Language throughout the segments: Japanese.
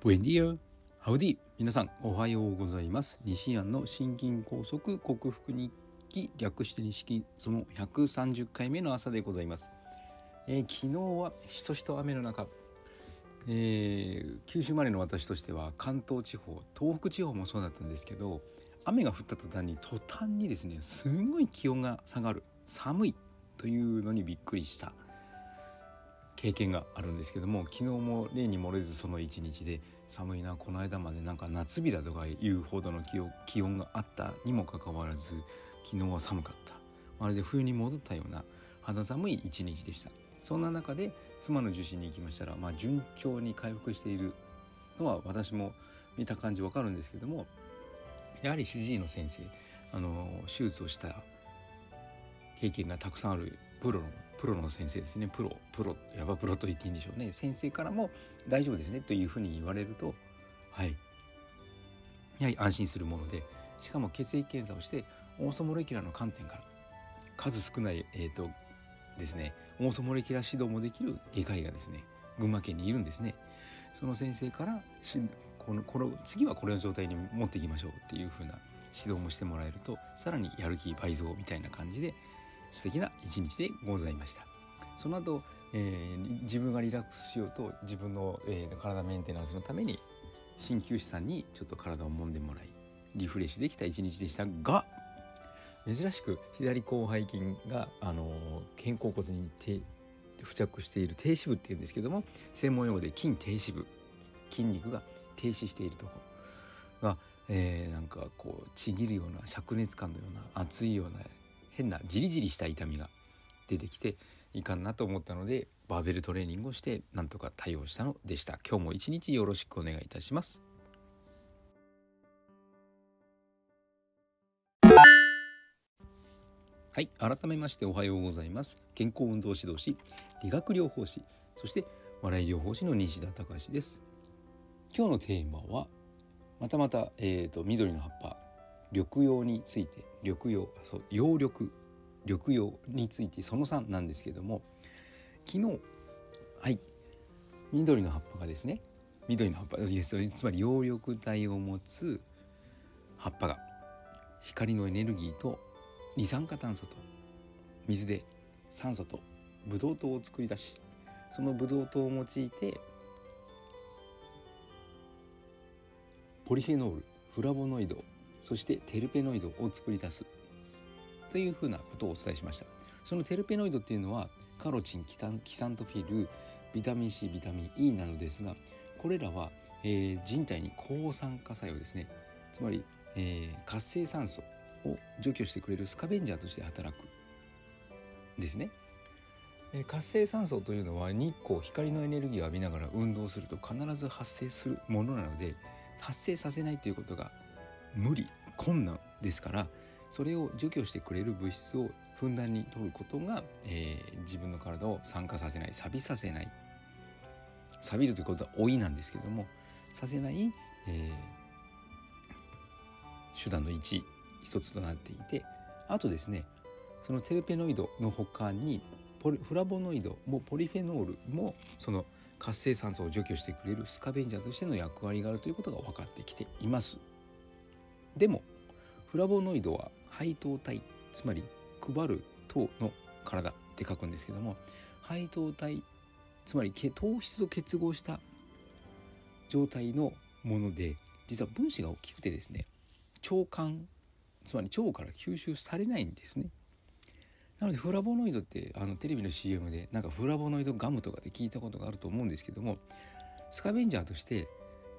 ブエンディアハウディ皆さんおはようございます。西安の心筋梗塞克服日記略して西その130回目の朝でございます、えー、昨日はしとしと雨の中、えー、九州生まれの私としては関東地方東北地方もそうだったんですけど雨が降った途端に途端にですねすごい気温が下がる。寒いというのにびっくりした。経験があるんですけども昨日も例に漏れずその一日で寒いなこの間までなんか夏日だとかいうほどの気温があったにもかかわらず昨日は寒かった。まるで冬に戻ったような肌寒い一日でした。そんな中で妻の受診に行きましたら、まあ、順調に回復しているのは私も見た感じわかるんですけどもやはり主治医の先生あの手術をした経験がたくさんあるプロのプロの先生ですね。プロプロヤバプロと言っていいんでしょうね。先生からも大丈夫ですね。というふうに言われるとはい。やはり安心するものでしかも血液検査をしてオーソモレキュラーの観点から数少ないえっ、ー、とですね。オーソモレキュラー指導もできる外科医がですね群馬県にいるんですね。その先生からこのこの次はこれの状態に持っていきましょうっていうふうな指導もしてもらえるとさらにやる気倍増みたいな感じで素敵な一日でございました。その後、えー、自分がリラックスしようと自分の、えー、体メンテナンスのために鍼灸師さんにちょっと体を揉んでもらいリフレッシュできた一日でしたが珍しく左広背筋が、あの肩甲骨に付着している低脂部っていうんですけども専門用語で筋低脂部筋肉が停止しているところ。が、えー、なんかこうちぎるような灼熱感のような熱いような変なジリジリした痛みが出てきていかんなと思ったのでバーベルトレーニングをしてなんとか対応したのでした。今日も一日よろしくお願いいたします。はい改めましておはようございます。健康運動指導士理学療法士そして笑い療法士の西田隆です。今日のテーマはまたまた、えーと緑の葉っぱ緑葉について緑葉そう葉緑緑葉についてその3なんですけども昨日はい緑の葉っぱがですね緑の葉っぱつまり葉緑体を持つ葉っぱが光のエネルギーと二酸化炭素と水で酸素とブドウ糖を作り出しそのブドウ糖を用いてポリフェノールフラボノイドそしてテルペノイドを作り出す。というふうなことをお伝えしました。そのテルペノイドっていうのはカロチンキタンキサントフィルビタミン C ビタミン E なのですがこれらは、えー、人体に抗酸化作用ですね。つまり、えー、活性酸素を除去してくれるスカベンジャーとして働くですね、えー、活性酸素というのは日光光のエネルギーを浴びながら運動すると必ず発生するものなので発生させないということが無理困難ですからそれを除去してくれる物質をふんだんに取ることが、えー、自分の体を酸化させない錆びさせない錆びるということは老いなんですけどもさせない、えー、手段の一一つとなっていてあとですねそのテルペノイドの他にポリフラボノイドもポリフェノールもその活性酸素を除去してくれるスカベンジャーとしての役割があるということが分かってきています。でもフラボノイドは配糖体つまり配る糖の体って書くんですけども配糖体つまり糖質と結合した状態のもので実は分子が大きくてですね腸管つまり腸から吸収されないんですね。なのでフラボノイドってあのテレビの CM でなんかフラボノイドガムとかで聞いたことがあると思うんですけどもスカベンジャーとして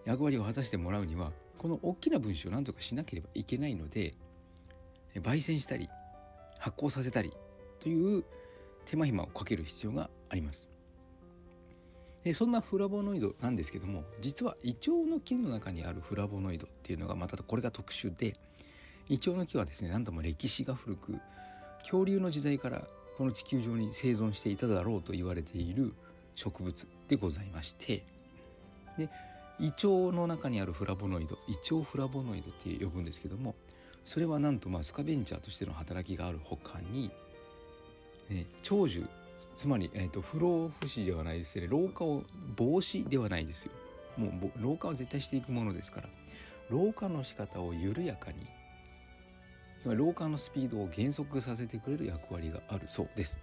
役割を果たしてもらうにはこの大きな分子を何とかしなければいけないので焙煎したり発酵させたりという手間暇をかける必要があります。でそんなフラボノイドなんですけども実はイチョウの木の中にあるフラボノイドっていうのがまたこれが特殊でイチョウの木はですね何とも歴史が古く恐竜の時代からこの地球上に生存していただろうと言われている植物でございましてで胃腸の中にあるフラボノイド胃腸フラボノイドって呼ぶんですけどもそれはなんとまあスカベンチャーとしての働きがあるほかに、ね、長寿つまり、えーと、不老不死ではないですね。老化を防止ではないですよ。もう老化は絶対していくものですから。老化の仕方を緩やかにつまり老化のスピードを減速させてくれる役割があるそうです。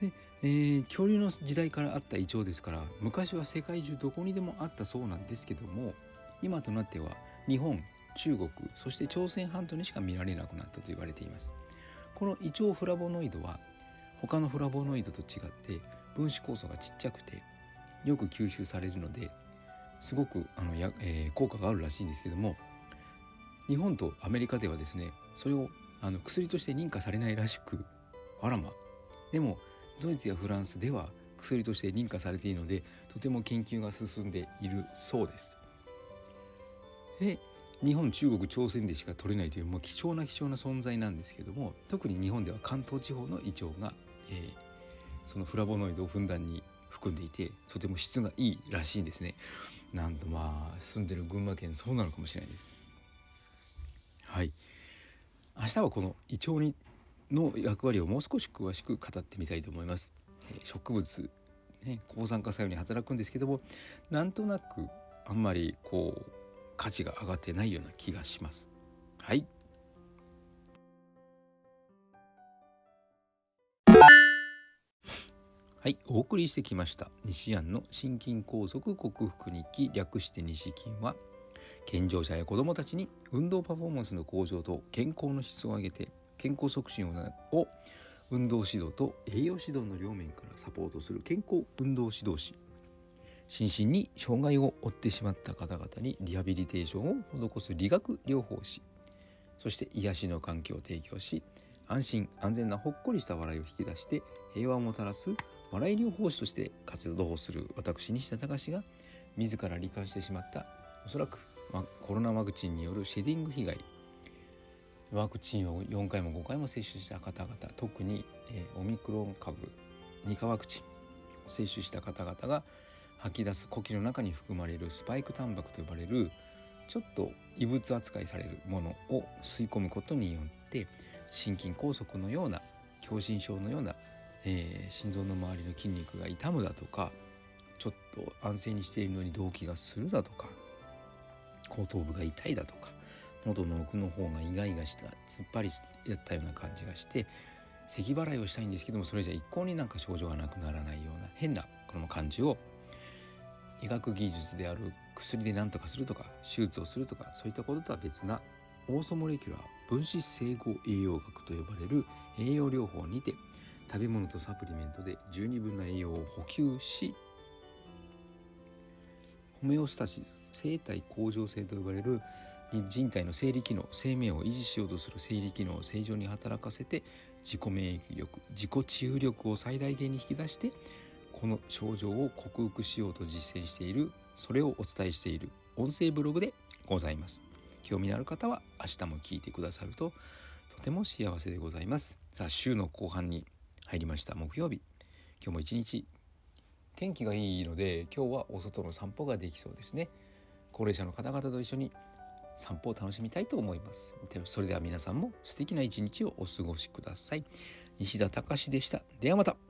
でえー、恐竜の時代からあったイチョウですから昔は世界中どこにでもあったそうなんですけども今となっては日本中国そして朝鮮半島にしか見られなくなったと言われています。このイチョウフラボノイドは他のフラボノイドと違って分子酵素がちっちゃくてよく吸収されるのですごくあのや、えー、効果があるらしいんですけども日本とアメリカではですねそれをあの薬として認可されないらしくあらま。でもドイツやフランスでは薬として認可されているのでとても研究が進んでいるそうです。で日本中国朝鮮でしか取れないというもう貴重な貴重な存在なんですけども特に日本では関東地方のイチョウが、えー、そのフラボノイドをふんだんに含んでいてとても質がいいらしいんですね。なんとまあ住んでる群馬県そうなのかもしれないです。はい明日はこのイチョウにの役割をもう少し詳しく語ってみたいと思います。え植物、ね、抗酸化作用に働くんですけどもなんとなくあんまりこう価値が上がってないような気がします。はい。はい、お送りしてきました西安の心筋梗塞克服日記略して西筋は健常者や子どもたちに運動パフォーマンスの向上と健康の質を上げて健康促進を運動指導と栄養指導の両面からサポートする健康運動指導士。心身に障害を負ってしまった方々にリハビリテーションを施す理学療法士。そして癒しの環境を提供し安心安全なほっこりした笑いを引き出して平和をもたらす笑い療法士として活動をする私西田隆が自ら罹患してしまったおそらくコロナワクチンによるシェディング被害ワクチンを4回も5回も接種した方々特に、えー、オミクロン株2価ワクチンを接種した方々が吐き出す呼吸の中に含まれるスパイクタンパクと呼ばれるちょっと異物扱いされるものを吸い込むことによって心筋梗塞のような狭心症のような、えー、心臓の周りの筋肉が痛むだとかちょっと安静にしているのに動悸がするだとか後頭部が痛いだとか喉の奥の方がイガイガした突っ張りやったような感じがして咳払いをしたいんですけどもそれじゃ一向になんか症状がなくならないような変なこの感じを医学技術である薬で何とかするとか手術をするとかそういったこととは別なオーソモレキュラー分子整合栄養学と呼ばれる栄養療法にて食べ物とサプリメントで十二分な栄養を補給しホメオスタシス生体向上性と呼ばれる人体の生理機能生命を維持しようとする生理機能を正常に働かせて自己免疫力自己治癒力を最大限に引き出してこの症状を克服しようと実践しているそれをお伝えしている音声ブログでございます。興味のある方は明日も聞いてくださるととても幸せでございます。さあ週の後半に入りました木曜日。今日も一日天気がいいので今日はお外の散歩ができそうですね。高齢者の方々と一緒に散歩を楽しみたいと思います。それでは皆さんも素敵な一日をお過ごしください。西田隆でした。ではまた。